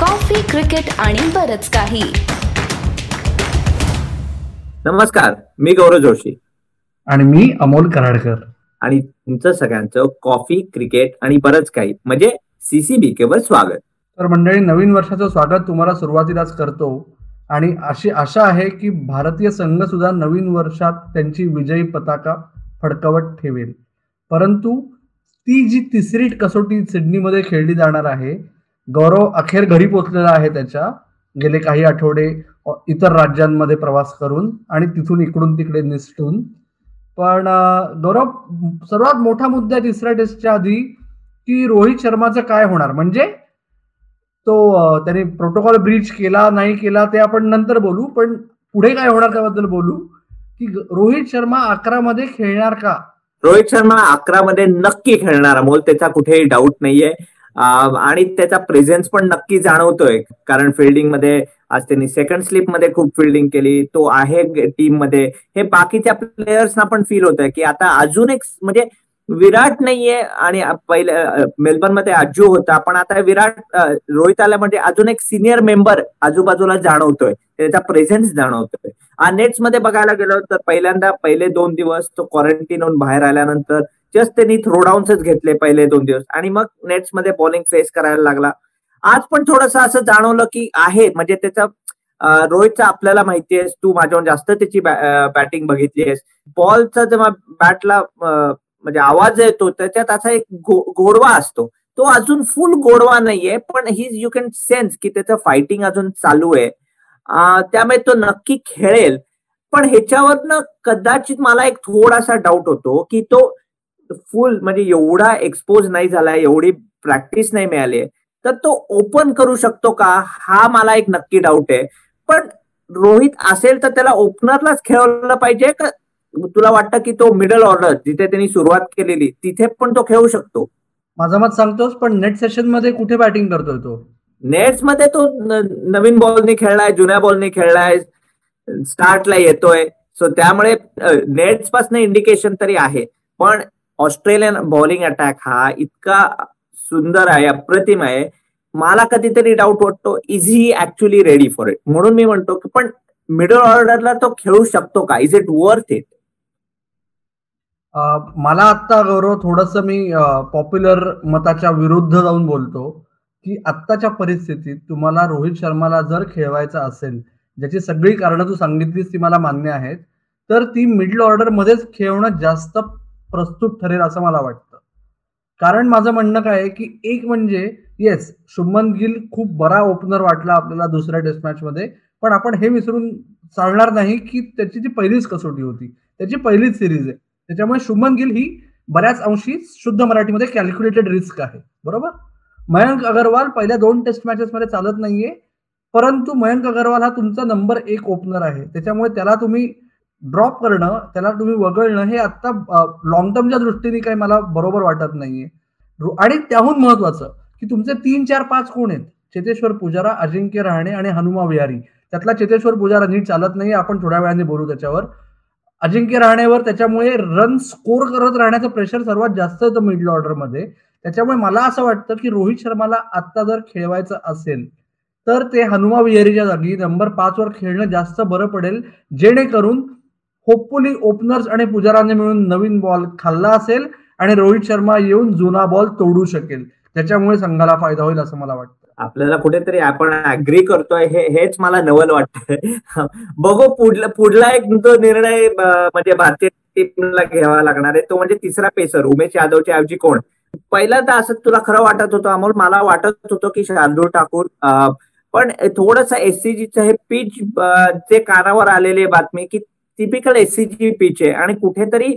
Coffee cricket आणि बरच काही. नमस्कार मी गौरव जोशी. आणि मी अमोल कराडकर. आणि तुमचं सगळ्यांचं कॉफी क्रिकेट आणि बरंच काही म्हणजे सीसीबी केवर स्वागत. तर मंडळी नवीन वर्षाचं स्वागत तुम्हाला सुरुवातीलाच करतो. आणि अशी आशा आहे की भारतीय संघ सुद्धा नवीन वर्षात त्यांची विजयी पताका फडकावत ठेवेल. परंतु ती जी तिसरी कसोटी सिडनीमध्ये खेळली जाणार आहे गौरव अखेर घरी पोचलेला आहे त्याच्या. गेले काही आठवडे इतर राज्यांमध्ये प्रवास करून आणि तिथून इकडून तिकडे निसटून. पण गौरव सर्वात मोठा मुद्दा तिसऱ्या टेस्टच्या आधी की रोहित शर्माचं काय होणार? म्हणजे तो त्याने प्रोटोकॉल ब्रीच केला नाही केला ते आपण नंतर बोलू. पण पुढे काय होणार त्याबद्दल बोलू? की रोहित शर्मा अकरा मध्ये खेळणार का? रोहित शर्मा अकरा मध्ये नक्की खेळणार अमोल त्याचा कुठेही डाऊट नाहीये. आणि त्याचा प्रेझेन्स पण नक्की जाणवतोय. कारण फिल्डिंगमध्ये आज त्यांनी सेकंड स्लिपमध्ये खूप फिल्डिंग केली. तो आहे टीममध्ये. हे बाकीच्या प्लेयर्सना पण फील होत आहे की आता अजून एक म्हणजे विराट नाहीये आणि पहिले मेलबर्नमध्ये अज्जू होता. पण आता विराट रोहित आला म्हणजे अजून एक सिनियर मेंबर आजूबाजूला जाणवतोय. त्याचा प्रेझेन्स जाणवतोय. नेट्समध्ये बघायला गेलो तर पहिल्यांदा पहिले दोन दिवस तो क्वारंटीन होऊन बाहेर आल्यानंतर जस्ट त्यांनी थ्रोडाऊन्सच घेतले पहिले दोन दिवस. आणि मग नेट्समध्ये बॉलिंग फेस करायला लागला. आज पण थोडस असं जाणवलं की आहे. म्हणजे त्याचा रोहितचा आपल्याला माहिती आहे तू माझ्याहून जास्त त्याची बॅटिंग बघितली आहेस. बॉलचा जेव्हा बॅटला म्हणजे आवाज येतो त्याच्यात असा एक गोडवा असतो. तो अजून फुल गोडवा नाहीये पण ही यू कॅन सेन्स की त्याचं फायटिंग अजून चालू आहे. त्यामुळे तो नक्की खेळेल. पण ह्याच्यावरनं कदाचित मला एक थोडासा डाऊट होतो की तो फुल म्हणजे एवढा एक्सपोज नाही झालाय एवढी प्रॅक्टिस नाही मिळाली तर तो ओपन करू शकतो का? हा मला एक नक्की डाऊट आहे. पण रोहित असेल तर त्याला ओपनरलाच खेळवलं पाहिजे. का तुला वाटतं की तो मिडल ऑर्डर जिथे त्यांनी सुरुवात केलेली तिथे पण तो खेळू शकतो? माझा मत सांगतोस पण नेट सेशनमध्ये कुठे बॅटिंग करतोय तो? नेट्समध्ये तो नवीन बॉलने खेळलाय जुन्या बॉलने खेळलाय स्टार्टला येतोय. सो त्यामुळे नेट्सपासून इंडिकेशन तरी आहे. पण ऑस्ट्रेलियन बॉलिंग अटॅक हा इतका सुंदर आहे अप्रतिम आहे. मला कधीतरी डाऊट वाटतो is he actually ready for it म्हणून मी म्हणतो की पण मिडल ऑर्डरला तो खेळू शकतो का? इज इट वर्थ इट मला आता गौरव थोडस मी पॉप्युलर मताच्या विरुद्ध जाऊन बोलतो की आत्ताच्या परिस्थितीत तुम्हाला रोहित शर्माला जर खेळवायचं असेल ज्याची सगळी कारणं तू सांगितलीस ती मला मान्य आहेत तर ती मिडल ऑर्डर मध्येच खेळणं जास्त प्रस्तुत ठरेल असं मला वाटतं. कारण माझं म्हणणं काय आहे की एक म्हणजे येस शुभमन गिल खूप बरा ओपनर वाटला आपल्याला दुसऱ्या टेस्ट मॅच मध्ये पण आपण हे विसरून चालणार नाही की त्याची जी पहिलीच कसोटी होती त्याची पहिलीच सिरीज आहे. त्याच्यामुळे शुभमन गिल ही बऱ्याच अंशी शुद्ध मराठीमध्ये कॅल्क्युलेटेड रिस्क आहे. बरोबर? मयंक अगरवाल पहिल्या दोन टेस्ट मॅचेस मध्ये चालत नाहीये परंतु मयंक अगरवाल हा तुमचा नंबर एक ओपनर आहे. त्याच्यामुळे त्याला तुम्ही ड्रॉप करणं त्याला तुम्ही वगळणं हे आता लॉंग टर्मच्या दृष्टीने काही मला बरोबर वाटत नाहीये. आणि त्याहून महत्वाचं की तुमचे तीन चार पाच कोण आहेत? चेतेश्वर पुजारा अजिंक्य रहाणे आणि हनुमा विहारी. त्यातला चेतेश्वर पुजारा नीट चालत नाही आपण थोड्या वेळाने बोलू त्याच्यावर. अजिंक्य राहण्यावर त्याच्यामुळे रन स्कोर करत राहण्याचं प्रेशर सर्वात जास्त होतं मिडल ऑर्डरमध्ये त्याच्यामुळे मला असं वाटतं की रोहित शर्माला आत्ता जर खेळवायचं असेल तर ते हनुमा विहारीच्या जागी नंबर पाचवर खेळणं जास्त बरं पडेल. जेणेकरून होपफुली ओपनर्स आणि पुजारांनी मिळून नवीन बॉल खाल्ला असेल आणि रोहित शर्मा येऊन जुना बॉल तोडू शकेल. त्याच्यामुळे संघाला फायदा होईल असं मला वाटतं. आपल्याला कुठेतरी आपण अग्री करतोय. हे हेच मला नवल वाटतंय. बघू पुढला पुढला एक तो निर्णय म्हणजे भारतीय टीमला घ्यावा लागणार आहे तो म्हणजे तिसरा पेसर उमेश यादवच्या ऐवजी कोण? पहिल्यांदा असं तुला खरं वाटत होतं अमोल मला वाटत होतं की शार्दूल ठाकूर पण थोडस एससीजीचं हे पिच जे कानावर आलेली बातमी की टिपिकल एससीजीपीचे आणि कुठेतरी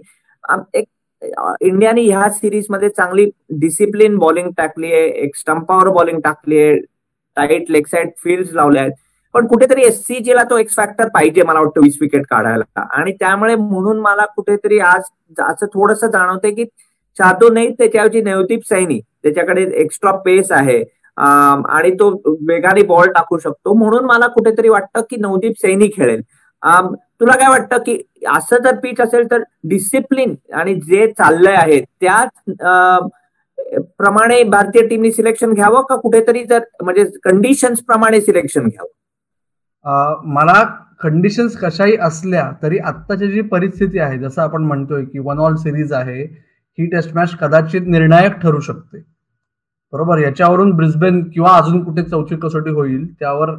एक इंडियाने ह्या सिरीजमध्ये चांगली डिसिप्लिन बॉलिंग टाकली आहे एक स्टंपावर बॉलिंग टाकली आहे टाईट लेग साईड फील्ड लावले आहेत. पण कुठेतरी एससीजी ला तो एक्स फॅक्टर पाहिजे मला वाटतं वीस विकेट काढायला. आणि त्यामुळे म्हणून मला कुठेतरी आज असं थोडस जाणवतंय की शार्दूल नाही त्याच्याऐवजी नवदीप सैनी त्याच्याकडे एक्स्ट्रा पेस आहे आणि तो वेगाने बॉल टाकू शकतो. म्हणून मला कुठेतरी वाटतं की नवदीप सैनी खेळेल. तुला काय वाटतं की असं जर पिच असेल तर डिसिप्लिन आणि जे चाललंय आहे त्याच प्रमाणे भारतीय टीमने सिलेक्शन घ्यावं का कुठेतरी जर म्हणजे कंडिशन्स प्रमाणे सिलेक्शन घ्यावं? मला कंडिशन्स कशाही असल्या तरी आत्ताची जी परिस्थिती आहे जसं आपण म्हणतोय की वन ऑल सिरीज आहे ही टेस्ट मॅच कदाचित निर्णायक ठरू शकते. बरोबर? याच्यावरून ब्रिस्बेन किंवा अजून कुठे चौथी कसोटी होईल त्यावर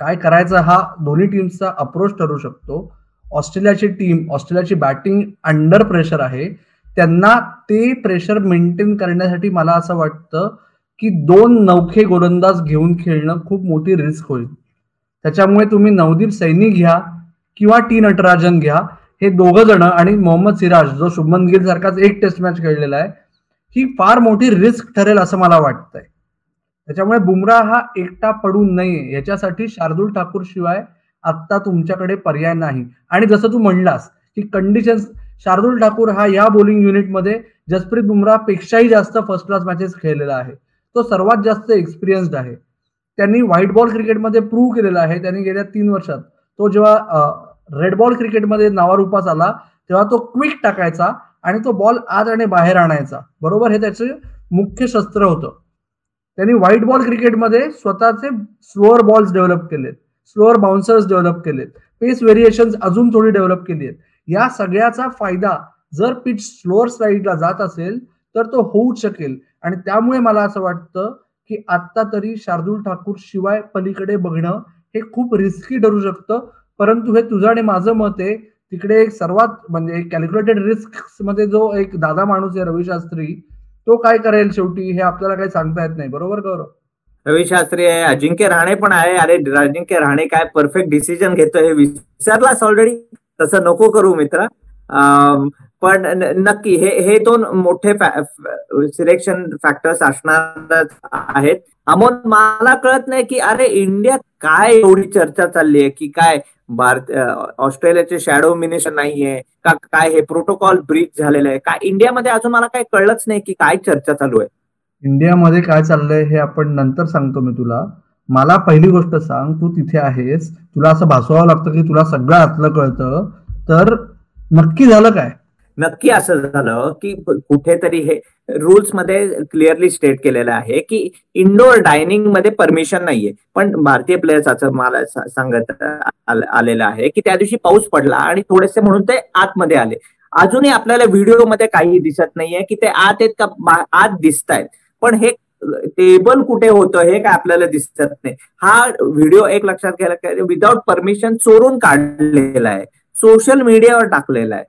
काय करायचं हा दोन्ही टीमचा अप्रोच ठरू शकतो. ऑस्ट्रेलियाची टीम ऑस्ट्रेलियाची बॅटिंग अंडर प्रेशर आहे. त्यांना ते प्रेशर मेंटेन करण्यासाठी मला असं वाटतं की दोन नौखे गोलंदाज घेऊन खेळणं खूप मोठी रिस्क होईल. त्याच्यामुळे तुम्ही नवदीप सैनी घ्या किंवा टी नटराजन घ्या. हे दोघं जण आणि मोहम्मद सिराज जो शुभमन गिल सारखाच एक टेस्ट मॅच खेळलेला आहे ही फार मोठी रिस्क ठरेल असं मला वाटतंय. त्याच्यामुळे बुमराह हा एकटा पडू नये याच्यासाठी शार्दूल ठाकूर शिवाय आत्ता तुमच्याकडे पर्याय नाही. आणि जसं तू म्हणलास की कंडिशन्स शार्दुल ठाकूर हा या बॉलिंग युनिटमध्ये जसप्रीत बुमराह पेक्षाही जास्त फर्स्ट क्लास मॅचेस खेळलेला आहे. तो सर्वात जास्त एक्सपिरियन्स्ड आहे. त्यांनी व्हाईट बॉल क्रिकेटमध्ये प्रूव्ह केलेला आहे त्यांनी गेल्या तीन वर्षात. तो जेव्हा रेड बॉल क्रिकेटमध्ये नावारूपास आला तेव्हा तो क्विक टाकायचा आणि तो बॉल आत आणि बाहेर आणायचा. बरोबर? हे त्याचे मुख्य शस्त्र होतं. त्यांनी व्हाईट बॉल क्रिकेटमध्ये स्वतःचे स्लोअर बॉल्स डेव्हलप केलेत. स्लोअर बाउन्सर्स डेव्हलप केलेत. पेस व्हेरिएशन अजून थोडी डेव्हलप केली आहेत या सगळ्याचा फायदा जर पिच स्लोअर स्लाईडला जात असेल तर तो होऊच शकेल. आणि त्यामुळे मला असं वाटतं की आत्ता तरी शार्दूल ठाकूर शिवाय पलीकडे बघणं हे खूप रिस्की ठरू शकतं. परंतु हे तुझं आणि माझं मत आहे. तिकडे एक सर्वात म्हणजे कॅल्क्युलेटेड रिस्कमध्ये जो एक दादा माणूस आहे रवी शास्त्री तो काय करेल शेवटी हे आपल्याला काही सांगता येत नाही. बरोबर गौरव? रवी शास्त्री आहे अजिंक्य राणे पण आहे. अरे अजिंक्य राणे काय परफेक्ट डिसिजन घेतो हे विचारलास ऑलरेडी तसं नको करू मित्र. पण नक्की हे हे दोन मोठे सिलेक्शन फॅक्टर्स असणार आहेत. अमोल मला कळत नाही की अरे इंडियात काय एवढी चर्चा चालली आहे की काय भारत ऑस्ट्रेलियाचे शॅडो मिनिस्टर नाहीये का काय हे प्रोटोकॉल ब्रीच झालेलं आहे. काय इंडियामध्ये अजून मला काही कळलंच नाही की काय चर्चा चालू आहे. इंडियामध्ये काय चाललंय हे आपण नंतर सांगतो मी तुला. मला पहिली गोष्ट सांग तू तिथे आहेस. तुला असं भासवावं लागतं की तुला सगळं आतलं कळतं. तर नक्की झालं काय? नक्की असं झालं की कुठेतरी हे रुल्समध्ये क्लिअरली स्टेट केलेलं आहे की इंडोर डायनिंगमध्ये परमिशन नाहीये. पण भारतीय प्लेयर्स असं मला सांगत आलेलं आहे की त्या दिवशी पाऊस पडला आणि थोडेसे म्हणून ते आतमध्ये आले. अजूनही आपल्याला व्हिडिओमध्ये काही दिसत नाहीये की ते आत आहेत का आत दिसत आहेत पण हे टेबल कुठे होतं हे काय आपल्याला दिसत नाही. हा व्हिडिओ एक लक्षात घ्यायला विदाउट परमिशन चोरून काढलेला आहे. सोशल मीडियावर टाकलेला आहे.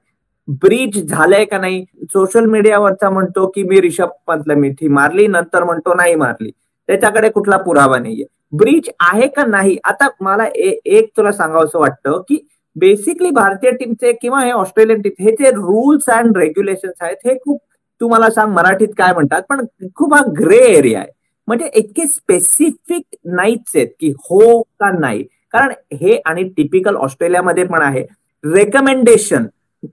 ब्रिज झालंय का नाही? सोशल मीडियावरचा म्हणतो की मी रिषभ पंतला मिठी मारली नंतर म्हणतो नाही मारली. त्याच्याकडे कुठला पुरावा नाहीये. ब्रिज आहे का नाही? आता मला एक तुला सांगावं वाटतं की बेसिकली भारतीय टीमचे किंवा हे ऑस्ट्रेलियन टीम हे जे रूल्स अँड रेग्युलेशन आहेत हे खूप तू मला सांग मराठीत काय म्हणतात पण खूप हा ग्रे एरिया आहे. म्हणजे इतके स्पेसिफिक नाहीच आहेत की हो का नाही. कारण हे आणि टिपिकल ऑस्ट्रेलियामध्ये पण आहे. रेकमेंडेशन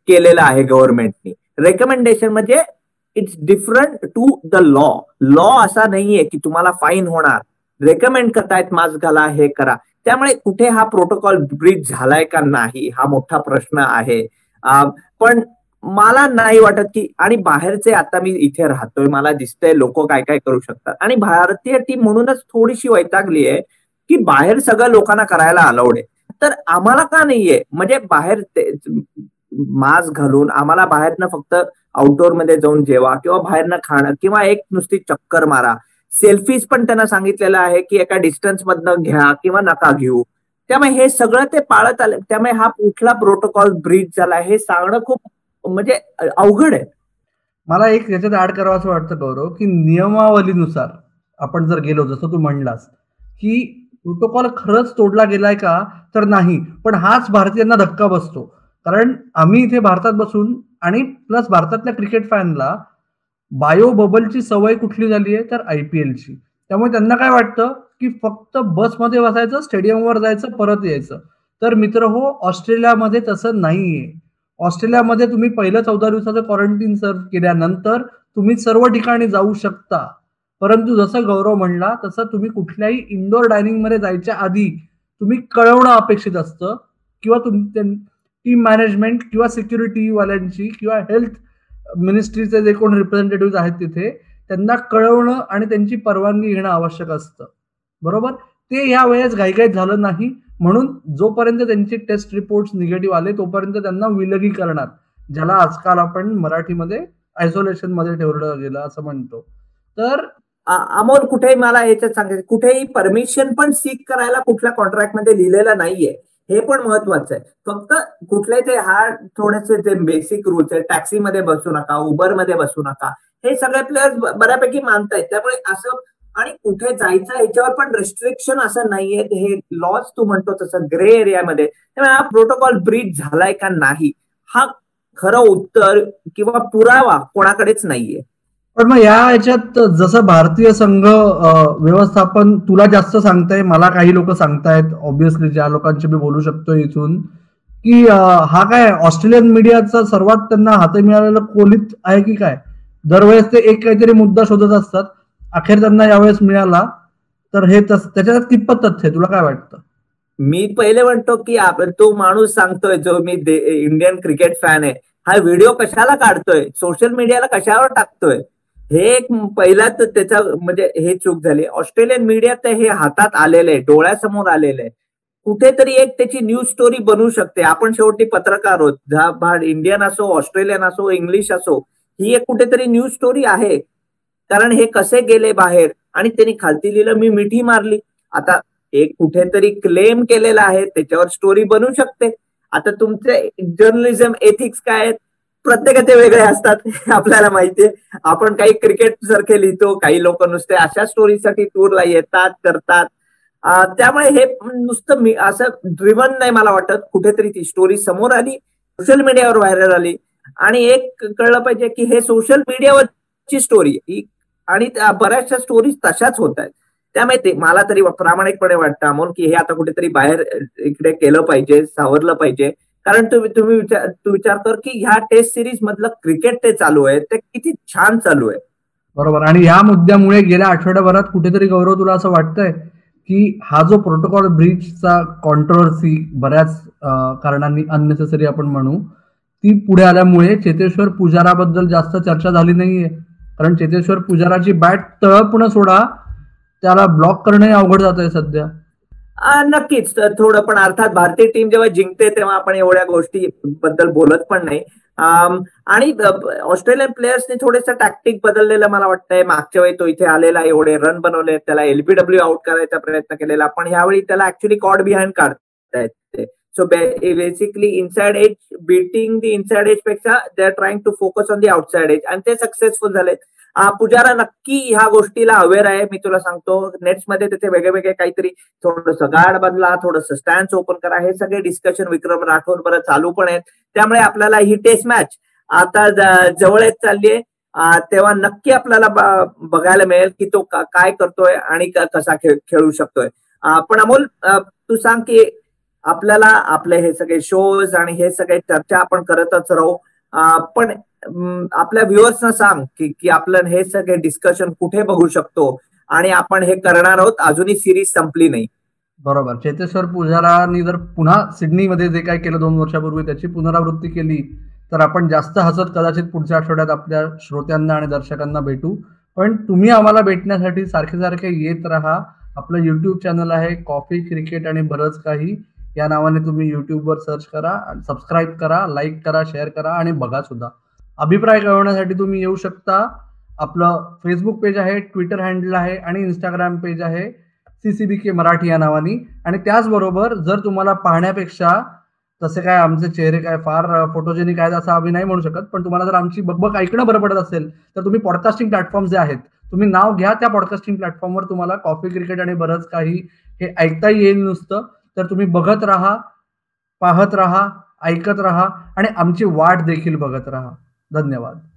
केलेलं आहे गव्हर्नमेंटनी रेकमेंडेशन म्हणजे it's different to the law law असा नाहीये की तुम्हाला फाईन होणार. रेकमेंड करतायत मास्क घाला हे करा. त्यामुळे कुठे हा प्रोटोकॉल ब्रिज झालाय का नाही हा मोठा प्रश्न आहे. पण मला नाही वाटत की आणि बाहेरचे आता मी इथे राहतोय मला दिसतंय लोक काय काय करू शकतात. आणि भारतीय टीम म्हणूनच थोडीशी वैतागली आहे की बाहेर सगळं लोकांना करायला अलाउड आहे. तर आम्हाला का नाहीये? म्हणजे बाहेर मास्क घालून आम्हाला बाहेरनं फक्त आउटडोअरमध्ये जाऊन जेवा किंवा बाहेरनं खाणं किंवा एक नुसती चक्कर मारा. सेल्फीज पण त्यांना सांगितलेलं आहे की एका डिस्टन्स मधनं घ्या किंवा नका घेऊ. त्यामुळे हे सगळं ते पाळत आलं. त्यामुळे हा कुठला प्रोटोकॉल ब्रीच झाला हे सांगणं खूप म्हणजे अवघड आहे. मला एक याच्यात ऍड करावं असं वाटतं गौरव की नियमावलीनुसार आपण जर गेलो जसं तू म्हणलास की प्रोटोकॉल खरंच तोडला गेलाय का? तर नाही. पण हाच भारतीयांना धक्का बसतो. कारण आम्ही इथे भारतात बसून आणि प्लस भारतातल्या क्रिकेट फॅनला बायो बबलची सवय कुठली झाली आहे? तर आय पी एलची त्यामुळे त्यांना काय वाटतं? की फक्त बसमध्ये बसायचं स्टेडियमवर जायचं परत यायचं. तर मित्र हो ऑस्ट्रेलियामध्ये तसं नाहीये. ऑस्ट्रेलियामध्ये तुम्ही पहिलं चौदा दिवसाचं क्वारंटीन सर्व केल्यानंतर तुम्ही सर्व ठिकाणी जाऊ शकता. परंतु जसं गौरव म्हणला तसं तुम्ही कुठल्याही इंडोर डायनिंगमध्ये जायच्या आधी तुम्ही कळवणं अपेक्षित असतं किंवा टीम मॅनेजमेंट किंवा सिक्युरिटी वाल्यांची किंवा हेल्थ मिनिस्ट्रीचे जे कोण रिप्रेझेंटेटिव्ह आहेत तिथे त्यांना कळवणं आणि त्यांची परवानगी घेणं आवश्यक असतं. बरोबर? ते या वेळेस घाईघाईत झालं नाही. म्हणून जोपर्यंत त्यांचे टेस्ट रिपोर्ट निगेटिव्ह आले तोपर्यंत त्यांना विलगीकरणात ज्याला आजकाल आपण मराठीमध्ये आयसोलेशनमध्ये ठेवलं गेलं असं म्हणतो. तर अमोल कुठेही मला याच्यात सांगायचं कुठेही परमिशन पण सीक करायला कुठल्या कॉन्ट्रॅक्टमध्ये लिहिलेलं नाहीये. हे पण महत्वाचं आहे. फक्त कुठले ते हा थोडेसे जे बेसिक रूल्स आहे टॅक्सीमध्ये बसू नका उबरमध्ये बसू नका हे सगळे प्लेयर्स बऱ्यापैकी मानतायत. त्यामुळे असं आणि कुठे जायचं याच्यावर पण रिस्ट्रिक्शन असं नाहीये. हे लॉज तू म्हणतो तसं ग्रे एरियामध्ये त्यामुळे हा प्रोटोकॉल ब्रीच झालाय का नाही? हा खरं उत्तर किंवा पुरावा कोणाकडेच नाहीये. पण मग या याच्यात जसं भारतीय संघ व्यवस्थापन तुला जास्त सांगताय मला काही लोक सांगतायत. ऑब्विसली ज्या लोकांशी मी बोलू शकतो इथून की हा काय ऑस्ट्रेलियन मीडियाचा सर्वात त्यांना हाती मिळालेला कोलित आहे की काय? दरवेळेस ते एक काहीतरी मुद्दा शोधत असतात. अखेर त्यांना यावेळेस मिळाला. तर हे त्याच्यात कितपत तथ्य तुला काय वाटतं? मी पहिले म्हणतो की आपण तो माणूस सांगतोय जो मी इंडियन क्रिकेट फॅन आहे हा व्हिडिओ कशाला काढतोय? सोशल मीडियाला कशावर टाकतोय? हे एक पहिलाच त्याच्या म्हणजे हे चूक झाली. ऑस्ट्रेलियन मीडियात हे हातात आलेलं आहे डोळ्यासमोर आलेलं आहे. कुठेतरी एक त्याची न्यूज स्टोरी बनवू शकते. आपण शेवटी पत्रकार आहोत. इंडियन असो ऑस्ट्रेलियन असो इंग्लिश असो ही एक कुठेतरी न्यूज स्टोरी आहे. कारण हे कसे गेले बाहेर? आणि त्यांनी खालती लिहिलं मी मिठी मारली. आता एक कुठेतरी क्लेम केलेला आहे. त्याच्यावर स्टोरी बनू शकते. आता तुमचे जर्नलिझम एथिक्स काय आहेत? प्रत्येकाचे वेगळे असतात आपल्याला माहितीये आपण काही क्रिकेट सारखे लिहितो काही लोक नुसते अशा स्टोरीसाठी टूरला येतात करतात. त्यामुळे हे नुसतं मी असं ड्रिवन नाही मला वाटत. कुठेतरी ती स्टोरी समोर आली सोशल मीडियावर व्हायरल आली. आणि एक कळलं पाहिजे की हे सोशल मीडियावरची स्टोरी आणि बऱ्याचशा स्टोरीज तशाच होत आहेत. त्यामुळे ते मला तरी प्रामाणिकपणे वाटतं अमोल की हे आता कुठेतरी बाहेर इकडे केलं पाहिजे सावरलं पाहिजे. कारण तुम्ही तुम्ही विचार तू विचार कर की ह्या टेस्ट सिरीज मधलं क्रिकेट ते चालू आहे. ते किती छान चालू आहे. बरोबर. आणि या मुद्द्यामुळे गेल्या आठवड्याभरात कुठेतरी गौरव तुला असं वाटतंय की हा जो प्रोटोकॉल ब्रिजचा कॉन्ट्रोवर्सी बऱ्याच कारणांनी अननेसेसरी आपण म्हणू ती पुढे आल्यामुळे चेतेश्वर पुजाराबद्दल जास्त चर्चा झाली नाहीये. कारण चेतेश्वर पुजाराची बॅट तळपणं सोडा त्याला ब्लॉक करणंही अवघड जात आहे सध्या. नक्कीच. थोडं पण अर्थात भारतीय टीम जेव्हा जिंकते तेव्हा आपण एवढ्या गोष्टी बद्दल बोलत पण नाही. आणि ऑस्ट्रेलियन प्लेयर्सने थोडेसं टॅक्टिक बदललेलं मला वाटतंय. मागच्या वेळी तो इथे आलेला एवढे रन बनवले त्याला एलबीडब्ल्यू आउट करायचा प्रयत्न केलेला. पण ह्यावेळी त्याला ऍक्च्युली कॉड बिहाइंड काढतायत ते so basically inside edge beating the inside एजपेक्षा they are trying to focus on the outside edge आणि ते सक्सेसफुल झालेत. पुजारा नक्की ह्या गोष्टीला अवेअर आहे. मी तुला सांगतो नेट्समध्ये त्याचे वेगळे वेगळे काहीतरी थोडस गार्ड बदला थोडस स्टँड ओपन करा. हे सगळे डिस्कशन विक्रम राठोड बरं चालू पण आहेत. त्यामुळे आपल्याला ही टेस्ट मॅच आता जवळ येत चालली आहे. तेव्हा नक्की आपल्याला बघायला मिळेल की तो काय करतोय आणि कसा खेळू शकतोय. पण अमोल तू सांग की आपल्याला आपले हे सगळे शोज आणि हे सगळे चर्चा आपण करतच राहू. पण आपल्या व्ह्युअर्सना सांग की की आपलं हे सगळे डिस्कशन कुठे बघू शकतो? आणि आपण हे करणार आहोत अजूनही सिरीज संपली नाही. बरोबर. चेतेश्वर पुजारांनी जर पुन्हा सिडनीमध्ये जे काय केलं दोन वर्षापूर्वी त्याची पुनरावृत्ती केली तर आपण जास्त हसत कदाचित पुढच्या आठवड्यात आपल्या श्रोत्यांना आणि दर्शकांना भेटू. पण तुम्ही आम्हाला भेटण्यासाठी सारखे सारखे येत राहा. आपलं युट्यूब चॅनल आहे कॉफी क्रिकेट आणि बरंच काही. या नावाने तुम्ही युट्यूबवर सर्च करा सबस्क्राईब करा लाईक करा शेअर करा आणि बघा सुद्धा. अभिप्राय कळवण्यासाठी तुम्ही येऊ शकता. आपलं फेसबुक पेज आहे ट्विटर हँडल आहे आणि इंस्टाग्राम पेज आहे C C B K Marathi या नावानी. आणि त्याचबरोबर जर तुम्हाला पाहण्यापेक्षा तसे काय आमचे चेहरे काय फार फोटोजेनिक आहेत असं आम्ही नाही म्हणू शकत पण तुम्हाला जर आमची बगबग ऐकणं बरं पडत असेल तर तुम्ही पॉडकास्टिंग प्लॅटफॉर्म जे आहेत तुम्ही नाव घ्या त्या पॉडकास्टिंग प्लॅटफॉर्मवर तुम्हाला कॉफी क्रिकेट आणि बरंच काही हे ऐकता येईल नुसतं. तर तुम्ही बघत राहा पाहत राहा ऐकत राहा आणि आमची वाट देखील बघत राहा. धन्यवाद.